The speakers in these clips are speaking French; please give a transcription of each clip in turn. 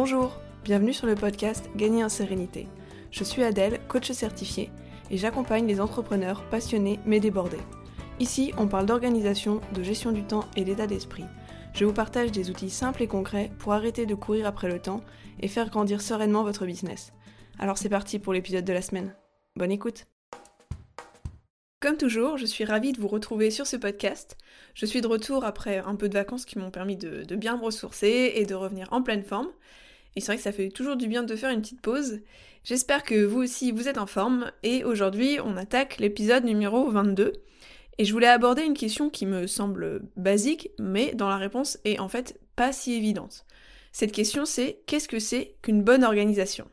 Bonjour, bienvenue sur le podcast Gagner en sérénité. Je suis Adèle, coach certifié, et j'accompagne les entrepreneurs passionnés mais débordés. Ici, on parle d'organisation, de gestion du temps et d'état d'esprit. Je vous partage des outils simples et concrets pour arrêter de courir après le temps et faire grandir sereinement votre business. Alors c'est parti pour l'épisode de la semaine. Bonne écoute comme toujours, je suis ravie de vous retrouver sur ce podcast. Je suis de retour après un peu de vacances qui m'ont permis de, bien me ressourcer et de revenir en pleine forme. Et c'est vrai que ça fait toujours du bien de faire une petite pause. J'espère que vous aussi vous êtes en forme et aujourd'hui on attaque l'épisode numéro 22. Et je voulais aborder une question qui me semble basique, mais dont la réponse est en fait pas si évidente. Cette question c'est qu'est-ce que c'est qu'une bonne organisation?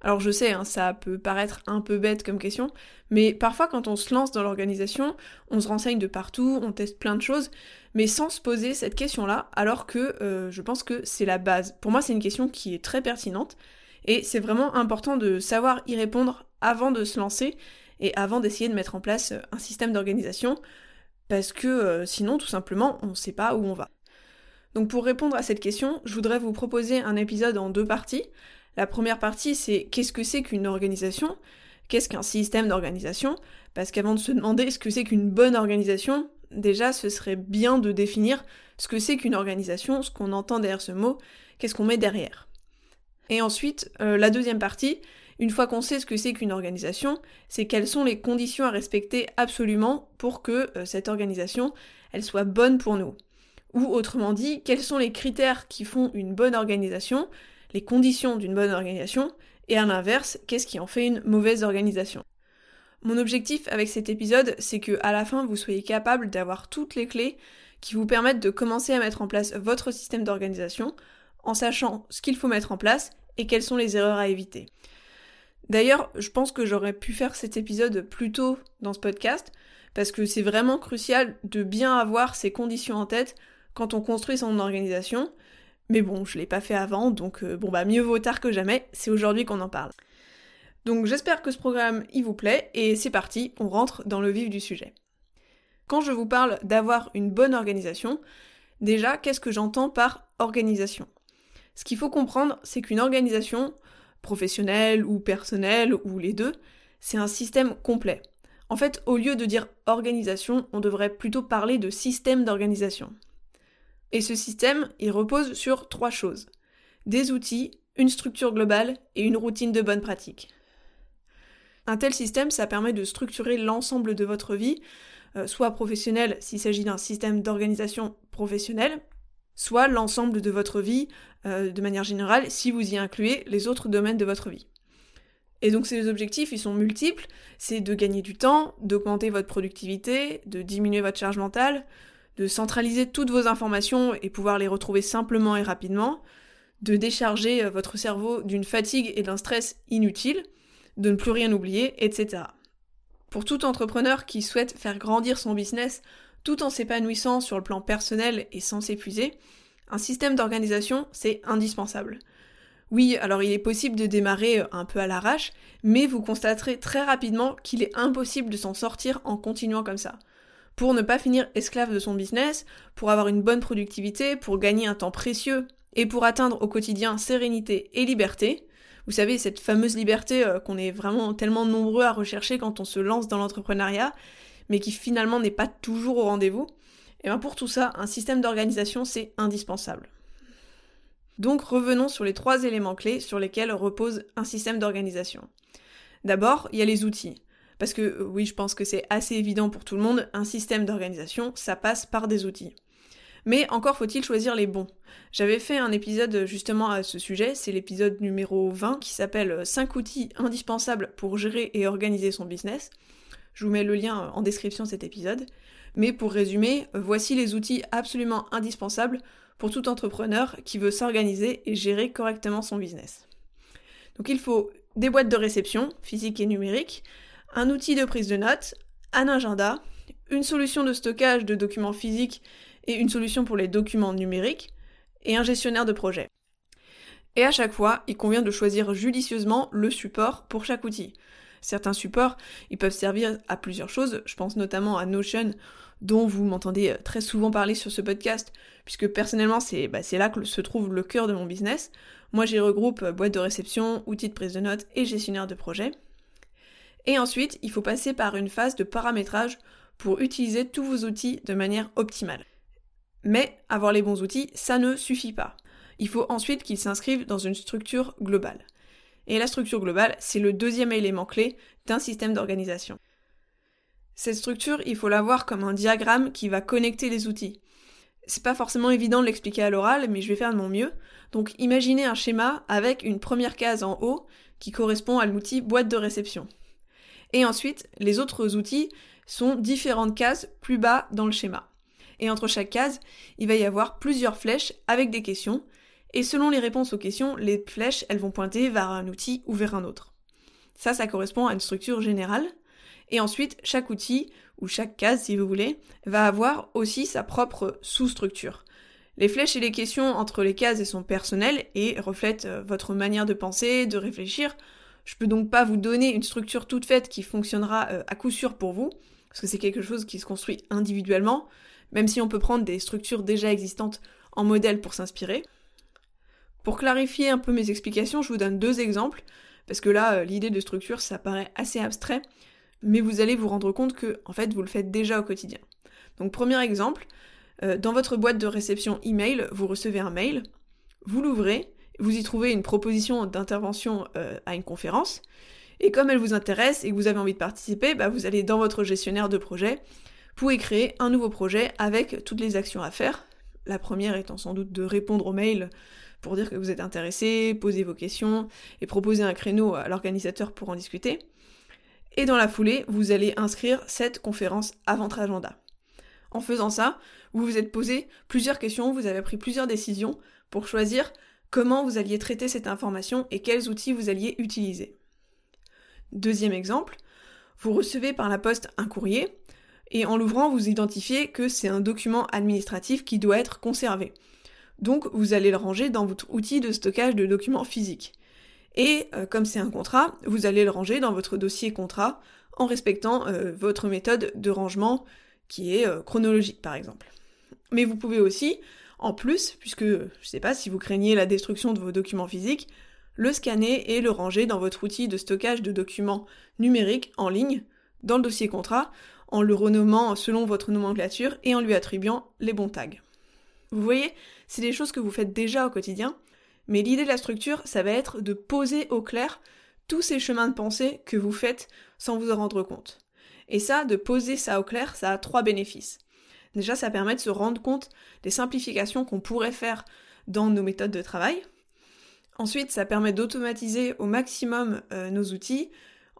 Alors je sais, hein, ça peut paraître un peu bête comme question, mais parfois quand on se lance dans l'organisation, on se renseigne de partout, on teste plein de choses, mais sans se poser cette question-là, alors que euh, je pense que c'est la base. Pour moi, c'est une question qui est très pertinente, et c'est vraiment important de savoir y répondre avant de se lancer, et avant d'essayer de mettre en place euh, un système d'organisation, parce que euh, sinon, tout simplement, on ne sait pas où on va. Donc pour répondre à cette question, je voudrais vous proposer un épisode en deux parties. La première partie, c'est qu'est-ce que c'est qu'une organisation? Qu'est-ce qu'un système d'organisation? Parce qu'avant de se demander ce que c'est qu'une bonne organisation, déjà ce serait bien de définir ce que c'est qu'une organisation, ce qu'on entend derrière ce mot, qu'est-ce qu'on met derrière. Et ensuite, euh, la deuxième partie, une fois qu'on sait ce que c'est qu'une organisation, c'est quelles sont les conditions à respecter absolument pour que euh, cette organisation, elle soit bonne pour nous. Ou autrement dit, quels sont les critères qui font une bonne organisation? Les conditions d'une bonne organisation, et à l'inverse, qu'est-ce qui en fait une mauvaise organisation? Mon objectif avec cet épisode, c'est que à la fin, vous soyez capable d'avoir toutes les clés qui vous permettent de commencer à mettre en place votre système d'organisation en sachant ce qu'il faut mettre en place et quelles sont les erreurs à éviter. D'ailleurs, je pense que j'aurais pu faire cet épisode plus tôt dans ce podcast parce que c'est vraiment crucial de bien avoir ces conditions en tête quand on construit son organisation mais bon, je l'ai pas fait avant, donc euh, bon bah mieux vaut tard que jamais, c'est aujourd'hui qu'on en parle. Donc j'espère que ce programme il vous plaît, et c'est parti, on rentre dans le vif du sujet. Quand je vous parle d'avoir une bonne organisation, déjà qu'est-ce que j'entends par organisation? Ce qu'il faut comprendre, c'est qu'une organisation, professionnelle ou personnelle ou les deux, c'est un système complet. En fait, au lieu de dire organisation, on devrait plutôt parler de système d'organisation. Et ce système, il repose sur trois choses. Des outils, une structure globale et une routine de bonne pratique. Un tel système, ça permet de structurer l'ensemble de votre vie, euh, soit professionnelle s'il s'agit d'un système d'organisation professionnelle, soit l'ensemble de votre vie euh, de manière générale si vous y incluez les autres domaines de votre vie. Et donc ces objectifs, ils sont multiples, c'est de gagner du temps, d'augmenter votre productivité, de diminuer votre charge mentale, de centraliser toutes vos informations et pouvoir les retrouver simplement et rapidement, de décharger euh, votre cerveau d'une fatigue et d'un stress inutile, de ne plus rien oublier, etc. Pour tout entrepreneur qui souhaite faire grandir son business tout en s'épanouissant sur le plan personnel et sans s'épuiser, un système d'organisation, c'est indispensable. Oui, alors il est possible de démarrer euh, un peu à l'arrache, mais vous constaterez très rapidement qu'il est impossible de s'en sortir en continuant comme ça pour ne pas finir esclave de son business, pour avoir une bonne productivité, pour gagner un temps précieux et pour atteindre au quotidien sérénité et liberté. Vous savez, cette fameuse liberté euh, qu'on est vraiment tellement nombreux à rechercher quand on se lance dans l'entrepreneuriat, mais qui finalement n'est pas toujours au rendez-vous. Et bien pour tout ça, un système d'organisation, c'est indispensable. Donc revenons sur les trois éléments clés sur lesquels repose un système d'organisation. D'abord, il y a les outils. Parce que euh, oui, je pense que c'est assez évident pour tout le monde, un système d'organisation, ça passe par des outils. Mais encore faut-il choisir les bons. J'avais fait un épisode justement à ce sujet, c'est l'épisode numéro 20 qui s'appelle 5 outils indispensables pour gérer et organiser son business. Je vous mets le lien en description de cet épisode. Mais pour résumer, voici les outils absolument indispensables pour tout entrepreneur qui veut s'organiser et gérer correctement son business. Donc il faut des boîtes de réception, physiques et numériques, un outil de prise de notes, un agenda, une solution de stockage de documents physiques et une solution pour les documents numériques, et un gestionnaire de projet. Et à chaque fois, il convient de choisir judicieusement le support pour chaque outil. Certains supports, ils peuvent servir à plusieurs choses. Je pense notamment à Notion, dont vous m'entendez très souvent parler sur ce podcast, puisque personnellement, c'est bah, là que se trouve le cœur de mon business. Moi, j'y regroupe boîte de réception, outils de prise de notes et gestionnaire de projet. Et ensuite, il faut passer par une phase de paramétrage pour utiliser tous vos outils de manière optimale. Mais avoir les bons outils, ça ne suffit pas. Il faut ensuite qu'ils s'inscrivent dans une structure globale. Et la structure globale, c'est le deuxième élément clé d'un système d'organisation. Cette structure, il faut la voir comme un diagramme qui va connecter les outils. C'est pas forcément évident de l'expliquer à l'oral, mais je vais faire de mon mieux. Donc imaginez un schéma avec une première case en haut qui correspond à l'outil boîte de réception. Et ensuite, les autres outils sont différentes cases plus bas dans le schéma. Et entre chaque case, il va y avoir plusieurs flèches avec des questions. Et selon les réponses aux questions, les flèches, elles vont pointer vers un outil ou vers un autre. Ça, ça correspond à une structure générale. Et ensuite, chaque outil, ou chaque case si vous voulez, va avoir aussi sa propre sous-structure. Les flèches et les questions entre les cases sont personnelles et reflètent euh, votre manière de penser, de réfléchir. Je peux donc pas vous donner une structure toute faite qui fonctionnera euh, à coup sûr pour vous, parce que c'est quelque chose qui se construit individuellement, même si on peut prendre des structures déjà existantes en modèle pour s'inspirer. Pour clarifier un peu mes explications, je vous donne deux exemples, parce que là, euh, l'idée de structure, ça paraît assez abstrait, mais vous allez vous rendre compte que, en fait, vous le faites déjà au quotidien. Donc, premier exemple, euh, dans votre boîte de réception email, vous recevez un mail, vous l'ouvrez, vous y trouvez une proposition d'intervention euh, à une conférence, et comme elle vous intéresse et que vous avez envie de participer, bah, vous allez dans votre gestionnaire de projet, pour y créer un nouveau projet avec toutes les actions à faire. La première étant sans doute de répondre aux mails pour dire que vous êtes intéressé, poser vos questions et proposer un créneau à l'organisateur pour en discuter. Et dans la foulée, vous allez inscrire cette conférence à votre agenda. En faisant ça, vous vous êtes posé plusieurs questions, vous avez pris plusieurs décisions pour choisir comment vous alliez traiter cette information et quels outils vous alliez utiliser. Deuxième exemple, vous recevez par la poste un courrier et en l'ouvrant, vous identifiez que c'est un document administratif qui doit être conservé. Donc vous allez le ranger dans votre outil de stockage de documents physiques. Et euh, comme c'est un contrat, vous allez le ranger dans votre dossier contrat en respectant euh, votre méthode de rangement qui est euh, chronologique par exemple. Mais vous pouvez aussi, en plus, puisque je ne sais pas si vous craignez la destruction de vos documents physiques, le scanner et le ranger dans votre outil de stockage de documents numériques en ligne, dans le dossier contrat, en le renommant selon votre nomenclature et en lui attribuant les bons tags. Vous voyez, c'est des choses que vous faites déjà au quotidien, mais l'idée de la structure, ça va être de poser au clair tous ces chemins de pensée que vous faites sans vous en rendre compte. Et ça, de poser ça au clair, ça a trois bénéfices. Déjà, ça permet de se rendre compte des simplifications qu'on pourrait faire dans nos méthodes de travail, Ensuite, ça permet d'automatiser au maximum euh, nos outils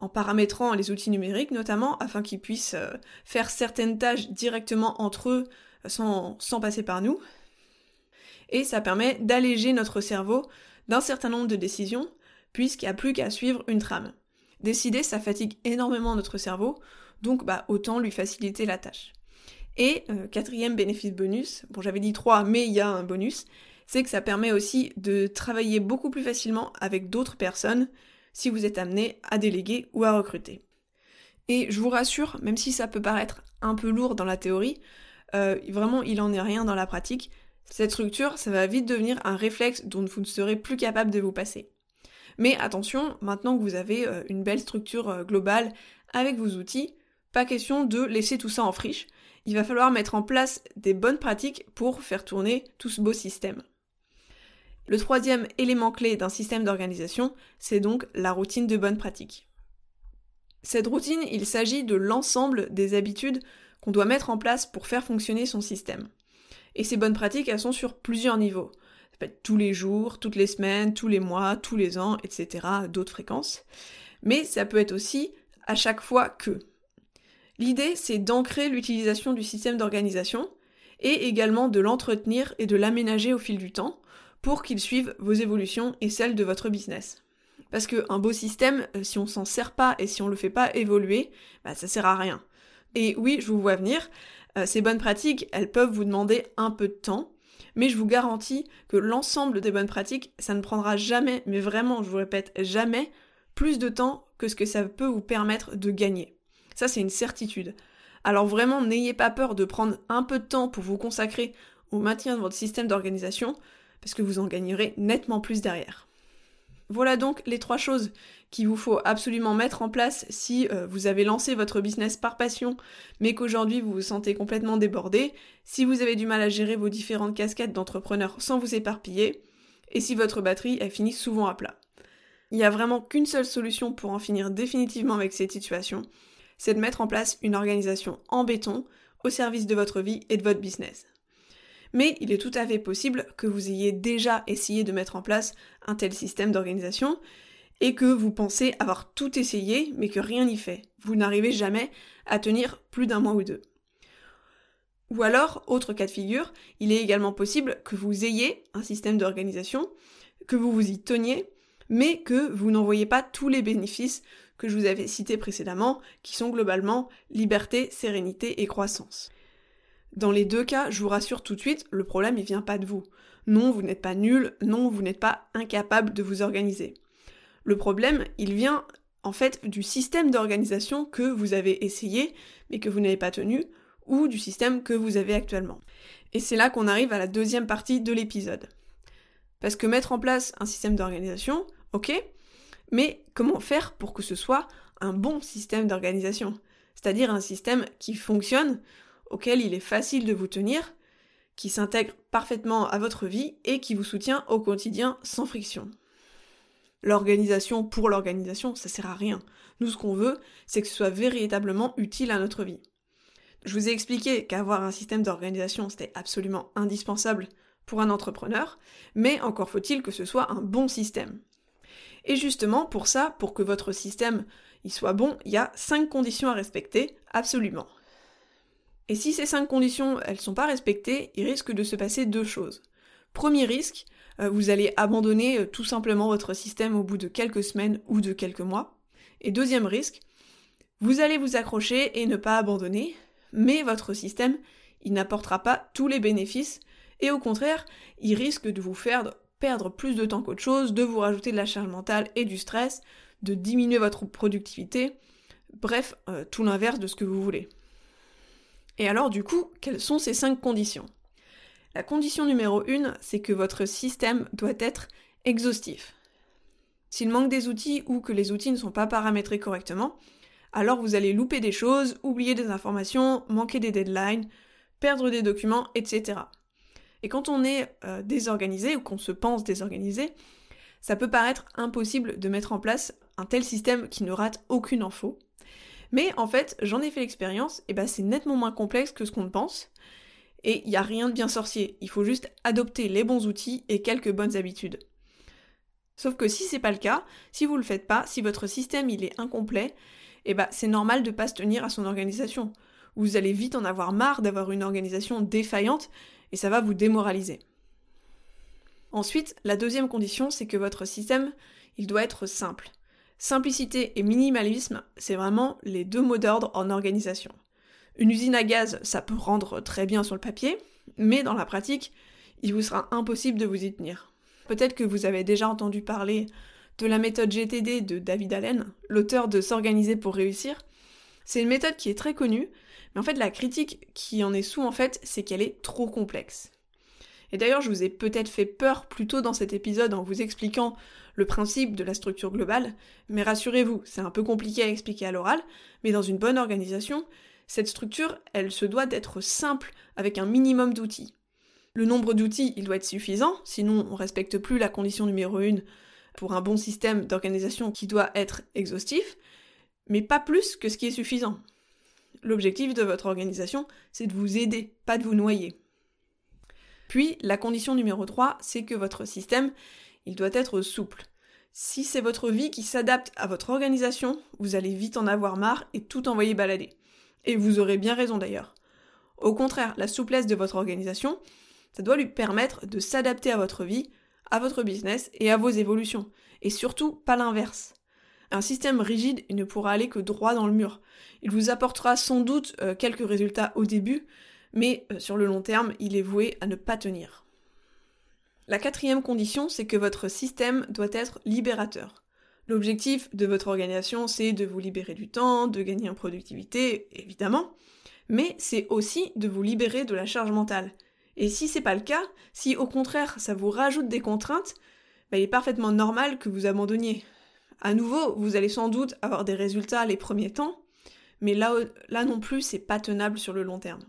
en paramétrant les outils numériques notamment afin qu'ils puissent euh, faire certaines tâches directement entre eux euh, sans, passer par nous. Et ça permet d'alléger notre cerveau d'un certain nombre de décisions puisqu'il n'y a plus qu'à suivre une trame. Décider, ça fatigue énormément notre cerveau, donc bah, autant lui faciliter la tâche. Et quatrième bénéfice bonus, bon j'avais dit trois, mais il y a un bonus, c'est que ça permet aussi de travailler beaucoup plus facilement avec d'autres personnes si vous êtes amené à déléguer ou à recruter. Et je vous rassure, même si ça peut paraître un peu lourd dans la théorie, euh, vraiment il en est rien dans la pratique. Cette structure, ça va vite devenir un réflexe dont vous ne serez plus capable de vous passer. Mais attention, maintenant que vous avez euh, une belle structure euh, globale avec vos outils, pas question de laisser tout ça en friche. Il va falloir mettre en place des bonnes pratiques pour faire tourner tout ce beau système. Le troisième élément clé d'un système d'organisation, c'est donc la routine de bonne pratique. Cette routine, il s'agit de l'ensemble des habitudes qu'on doit mettre en place pour faire fonctionner son système. Et ces bonnes pratiques, elles sont sur plusieurs niveaux. Ça peut être tous les jours, toutes les semaines, tous les mois, tous les ans, etc., d'autres fréquences. Mais ça peut être aussi à chaque fois que. L'idée, c'est d'ancrer l'utilisation du système d'organisation et également de l'entretenir et de l'aménager au fil du temps pour qu'il suive vos évolutions et celles de votre business. Parce qu'un beau système, euh, si on s'en sert pas et si on le fait pas évoluer, bah, ça sert à rien. Et oui, je vous vois venir, euh, ces bonnes pratiques, elles peuvent vous demander un peu de temps, mais je vous garantis que l'ensemble des bonnes pratiques, ça ne prendra jamais, mais vraiment, je vous répète, jamais plus de temps que ce que ça peut vous permettre de gagner. Ça, c'est une certitude. Alors vraiment, n'ayez pas peur de prendre un peu de temps pour vous consacrer au maintien de votre système d'organisation, parce que vous en gagnerez nettement plus derrière. Voilà donc les trois choses qu'il vous faut absolument mettre en place si euh, vous avez lancé votre business par passion, mais qu'aujourd'hui vous vous sentez complètement débordé, si vous avez du mal à gérer vos différentes casquettes d'entrepreneur sans vous éparpiller, et si votre batterie elle finit souvent à plat. Il n'y a vraiment qu'une seule solution pour en finir définitivement avec cette situation, c'est de mettre en place une organisation en béton au service de votre vie et de votre business. Mais il est tout à fait possible que vous ayez déjà essayé de mettre en place un tel système d'organisation et que vous pensez avoir tout essayé mais que rien n'y fait. Vous n'arrivez jamais à tenir plus d'un mois ou deux. Ou alors, autre cas de figure, il est également possible que vous ayez un système d'organisation, que vous vous y teniez, mais que vous n'en voyez pas tous les bénéfices que je vous avais cités précédemment, qui sont globalement liberté, sérénité et croissance. Dans les deux cas, je vous rassure tout de suite, le problème il vient pas de vous. Non, vous n'êtes pas nul, non, vous n'êtes pas incapable de vous organiser. Le problème, il vient en fait du système d'organisation que vous avez essayé mais que vous n'avez pas tenu ou du système que vous avez actuellement. Et c'est là qu'on arrive à la deuxième partie de l'épisode. Parce que mettre en place un système d'organisation, ok, mais comment faire pour que ce soit un bon système d'organisation? C'est-à-dire un système qui fonctionne auquel il est facile de vous tenir, qui s'intègre parfaitement à votre vie et qui vous soutient au quotidien sans friction. L'organisation pour l'organisation, ça sert à rien. Nous, ce qu'on veut, c'est que ce soit véritablement utile à notre vie. Je vous ai expliqué qu'avoir un système d'organisation, c'était absolument indispensable pour un entrepreneur, mais encore faut-il que ce soit un bon système. Et justement, pour ça, pour que votre système il soit bon, il y a cinq conditions à respecter, absolument. Et si ces cinq conditions, elles sont pas respectées, il risque de se passer deux choses. Premier risque, euh, vous allez abandonner euh, tout simplement votre système au bout de quelques semaines ou de quelques mois. Et deuxième risque, vous allez vous accrocher et ne pas abandonner, mais votre système, il n'apportera pas tous les bénéfices, et au contraire, il risque de vous faire perdre plus de temps qu'autre chose, de vous rajouter de la charge mentale et du stress, de diminuer votre productivité, bref, euh, tout l'inverse de ce que vous voulez. Et alors du coup, quelles sont ces cinq conditions? La condition numéro une, c'est que votre système doit être exhaustif. S'il manque des outils ou que les outils ne sont pas paramétrés correctement, alors vous allez louper des choses, oublier des informations, manquer des deadlines, perdre des documents, etc. Et quand on est euh, désorganisé ou qu'on se pense désorganisé, ça peut paraître impossible de mettre en place un tel système qui ne rate aucune info. Mais en fait, j'en ai fait l'expérience, et bah c'est nettement moins complexe que ce qu'on pense. Et il n'y a rien de bien sorcier, il faut juste adopter les bons outils et quelques bonnes habitudes. Sauf que si c'est pas le cas, si vous le faites pas, si votre système il est incomplet, et bah c'est normal de pas se tenir à son organisation. Vous allez vite en avoir marre d'avoir une organisation défaillante et ça va vous démoraliser. Ensuite, la deuxième condition, c'est que votre système, il doit être simple. Simplicité et minimalisme, c'est vraiment les deux mots d'ordre en organisation. Une usine à gaz, ça peut rendre très bien sur le papier, mais dans la pratique, il vous sera impossible de vous y tenir. Peut-être que vous avez déjà entendu parler de la méthode GTD de David Allen, l'auteur de S'organiser pour réussir. C'est une méthode qui est très connue, en fait la critique qui en est sous en fait, c'est qu'elle est trop complexe. Et d'ailleurs, je vous ai peut-être fait peur plus tôt dans cet épisode en vous expliquant le principe de la structure globale, mais rassurez-vous, c'est un peu compliqué à expliquer à l'oral, mais dans une bonne organisation, cette structure, elle se doit d'être simple avec un minimum d'outils. Le nombre d'outils, il doit être suffisant, sinon on respecte plus la condition numéro 1 pour un bon système d'organisation qui doit être exhaustif, mais pas plus que ce qui est suffisant. L'objectif de votre organisation, c'est de vous aider, pas de vous noyer. Puis, la condition numéro 3, c'est que votre système, il doit être souple. Si c'est votre vie qui s'adapte à votre organisation, vous allez vite en avoir marre et tout envoyer balader. Et vous aurez bien raison d'ailleurs. Au contraire, la souplesse de votre organisation, ça doit lui permettre de s'adapter à votre vie, à votre business et à vos évolutions. Et surtout, pas l'inverse. Un système rigide, ne pourra aller que droit dans le mur. Il vous apportera sans doute euh, quelques résultats au début, mais euh, sur le long terme, il est voué à ne pas tenir. La quatrième condition, c'est que votre système doit être libérateur. L'objectif de votre organisation, c'est de vous libérer du temps, de gagner en productivité, évidemment, mais c'est aussi de vous libérer de la charge mentale. Et si c'est pas le cas, si au contraire ça vous rajoute des contraintes, bah, il est parfaitement normal que vous abandonniez. À nouveau, vous allez sans doute avoir des résultats les premiers temps, mais là, non plus, c'est pas tenable sur le long terme.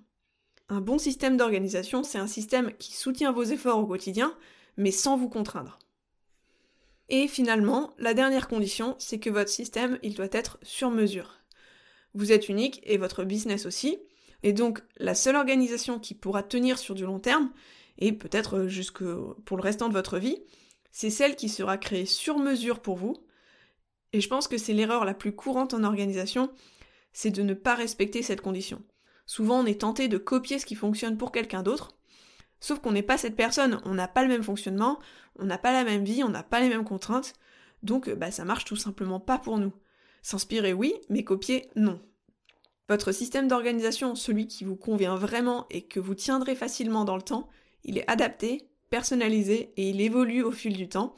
Un bon système d'organisation, c'est un système qui soutient vos efforts au quotidien, mais sans vous contraindre. Et finalement, la dernière condition, c'est que votre système, il doit être sur mesure. Vous êtes unique et votre business aussi, et donc la seule organisation qui pourra tenir sur du long terme, et peut-être jusque pour le restant de votre vie, c'est celle qui sera créée sur mesure pour vous. Et je pense que c'est l'erreur la plus courante en organisation, c'est de ne pas respecter cette condition. Souvent, on est tenté de copier ce qui fonctionne pour quelqu'un d'autre, sauf qu'on n'est pas cette personne, on n'a pas le même fonctionnement, on n'a pas la même vie, on n'a pas les mêmes contraintes, donc bah, ça marche tout simplement pas pour nous. S'inspirer, oui, mais copier, non. Votre système d'organisation, celui qui vous convient vraiment et que vous tiendrez facilement dans le temps, il est adapté, personnalisé et il évolue au fil du temps,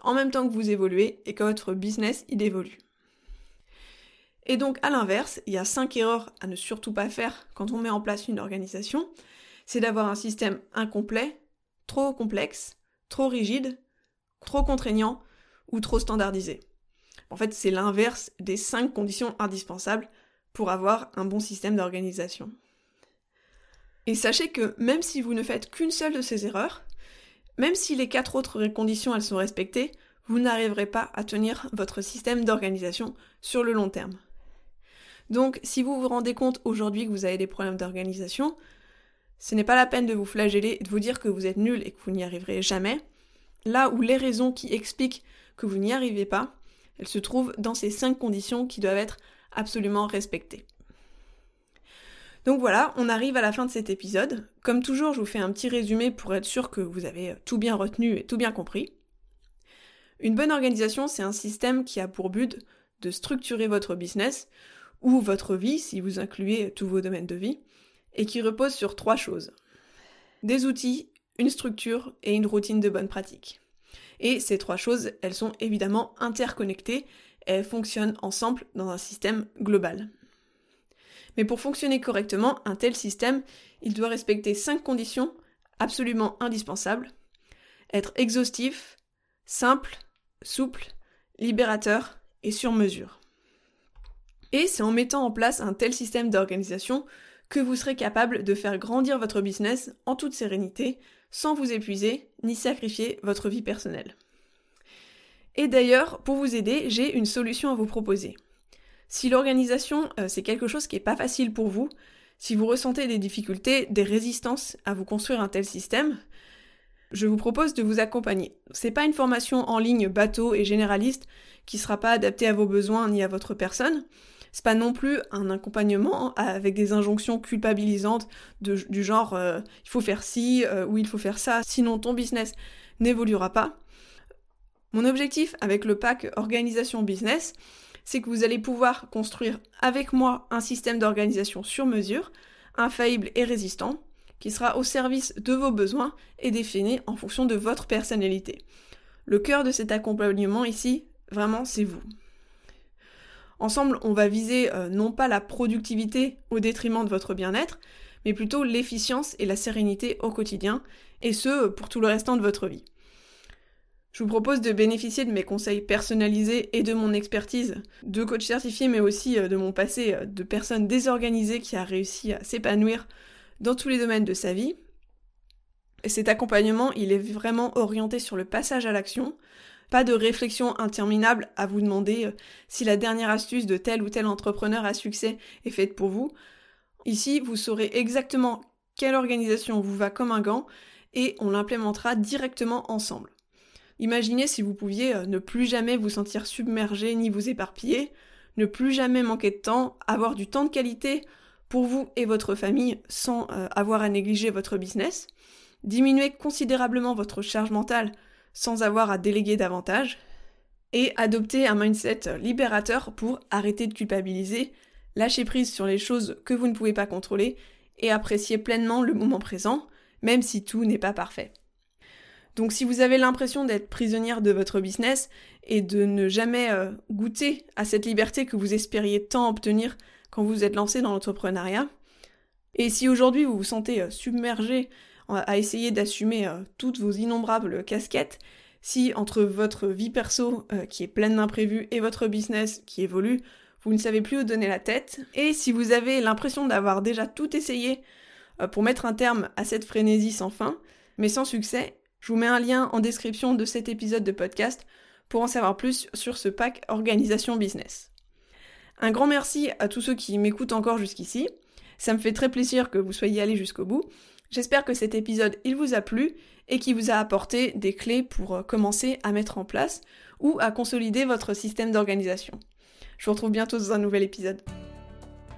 en même temps que vous évoluez et que votre business il évolue. Et donc, à l'inverse, il y a cinq erreurs à ne surtout pas faire quand on met en place une organisation. C'est d'avoir un système incomplet, trop complexe, trop rigide, trop contraignant ou trop standardisé. En fait, c'est l'inverse des cinq conditions indispensables pour avoir un bon système d'organisation. Et sachez que même si vous ne faites qu'une seule de ces erreurs, même si les quatre autres conditions sont respectées, vous n'arriverez pas à tenir votre système d'organisation sur le long terme. Donc, si vous vous rendez compte aujourd'hui que vous avez des problèmes d'organisation, ce n'est pas la peine de vous flageller et de vous dire que vous êtes nul et que vous n'y arriverez jamais. Là où les raisons qui expliquent que vous n'y arrivez pas, elles se trouvent dans ces cinq conditions qui doivent être absolument respectées. Donc voilà, on arrive à la fin de cet épisode. Comme toujours, je vous fais un petit résumé pour être sûr que vous avez tout bien retenu et tout bien compris. Une bonne organisation, c'est un système qui a pour but de structurer votre business ou votre vie, si vous incluez tous vos domaines de vie, et qui repose sur trois choses. Des outils, une structure et une routine de bonne pratique. Et ces trois choses, elles sont évidemment interconnectées, elles fonctionnent ensemble dans un système global. Mais pour fonctionner correctement, un tel système, il doit respecter cinq conditions absolument indispensables. Être exhaustif, simple, souple, libérateur et sur mesure. Et c'est en mettant en place un tel système d'organisation que vous serez capable de faire grandir votre business en toute sérénité, sans vous épuiser ni sacrifier votre vie personnelle. Et d'ailleurs, pour vous aider, j'ai une solution à vous proposer. Si l'organisation, euh, c'est quelque chose qui n'est pas facile pour vous, si vous ressentez des difficultés, des résistances à vous construire un tel système, je vous propose de vous accompagner. C'est pas une formation en ligne bateau et généraliste qui sera pas adaptée à vos besoins ni à votre personne. C'est pas non plus un accompagnement avec des injonctions culpabilisantes du genre euh, il faut faire ci euh, ou il faut faire ça, sinon ton business n'évoluera pas. Mon objectif avec le pack organisation business, c'est que vous allez pouvoir construire avec moi un système d'organisation sur mesure, infaillible et résistant, qui sera au service de vos besoins et défini en fonction de votre personnalité. Le cœur de cet accompagnement ici, vraiment, c'est vous. Ensemble, on va viser euh, non pas la productivité au détriment de votre bien-être, mais plutôt l'efficience et la sérénité au quotidien, et ce, pour tout le restant de votre vie. Je vous propose de bénéficier de mes conseils personnalisés et de mon expertise de coach certifié, mais aussi euh, de mon passé euh, de personne désorganisée qui a réussi à s'épanouir dans tous les domaines de sa vie. Et cet accompagnement, il est vraiment orienté sur le passage à l'action, pas de réflexion interminable à vous demander euh, si la dernière astuce de tel ou tel entrepreneur à succès est faite pour vous. Ici, vous saurez exactement quelle organisation vous va comme un gant et on l'implémentera directement ensemble. Imaginez si vous pouviez euh, ne plus jamais vous sentir submergé ni vous éparpiller, ne plus jamais manquer de temps, avoir du temps de qualité pour vous et votre famille sans euh, avoir à négliger votre business, diminuer considérablement votre charge mentale sans avoir à déléguer davantage, et adopter un mindset libérateur pour arrêter de culpabiliser, lâcher prise sur les choses que vous ne pouvez pas contrôler et apprécier pleinement le moment présent, même si tout n'est pas parfait. Donc si vous avez l'impression d'être prisonnière de votre business et de ne jamais euh, goûter à cette liberté que vous espériez tant obtenir quand vous êtes lancé dans l'entrepreneuriat. Et si aujourd'hui vous vous sentez euh, submergé à essayer d'assumer euh, toutes vos innombrables casquettes, si entre votre vie perso qui est pleine d'imprévus et votre business qui évolue, vous ne savez plus où donner la tête, et si vous avez l'impression d'avoir déjà tout essayé pour mettre un terme à cette frénésie sans fin, mais sans succès, je vous mets un lien en description de cet épisode de podcast pour en savoir plus sur ce pack Organisation Business. Un grand merci à tous ceux qui m'écoutent encore jusqu'ici. Ça me fait très plaisir que vous soyez allés jusqu'au bout. J'espère que cet épisode il vous a plu et qu'il vous a apporté des clés pour commencer à mettre en place ou à consolider votre système d'organisation. Je vous retrouve bientôt dans un nouvel épisode.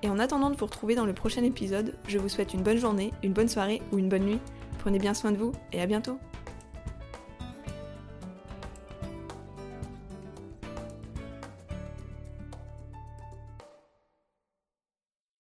Et en attendant de vous retrouver dans le prochain épisode, je vous souhaite une bonne journée, une bonne soirée ou une bonne nuit. Prenez bien soin de vous et à bientôt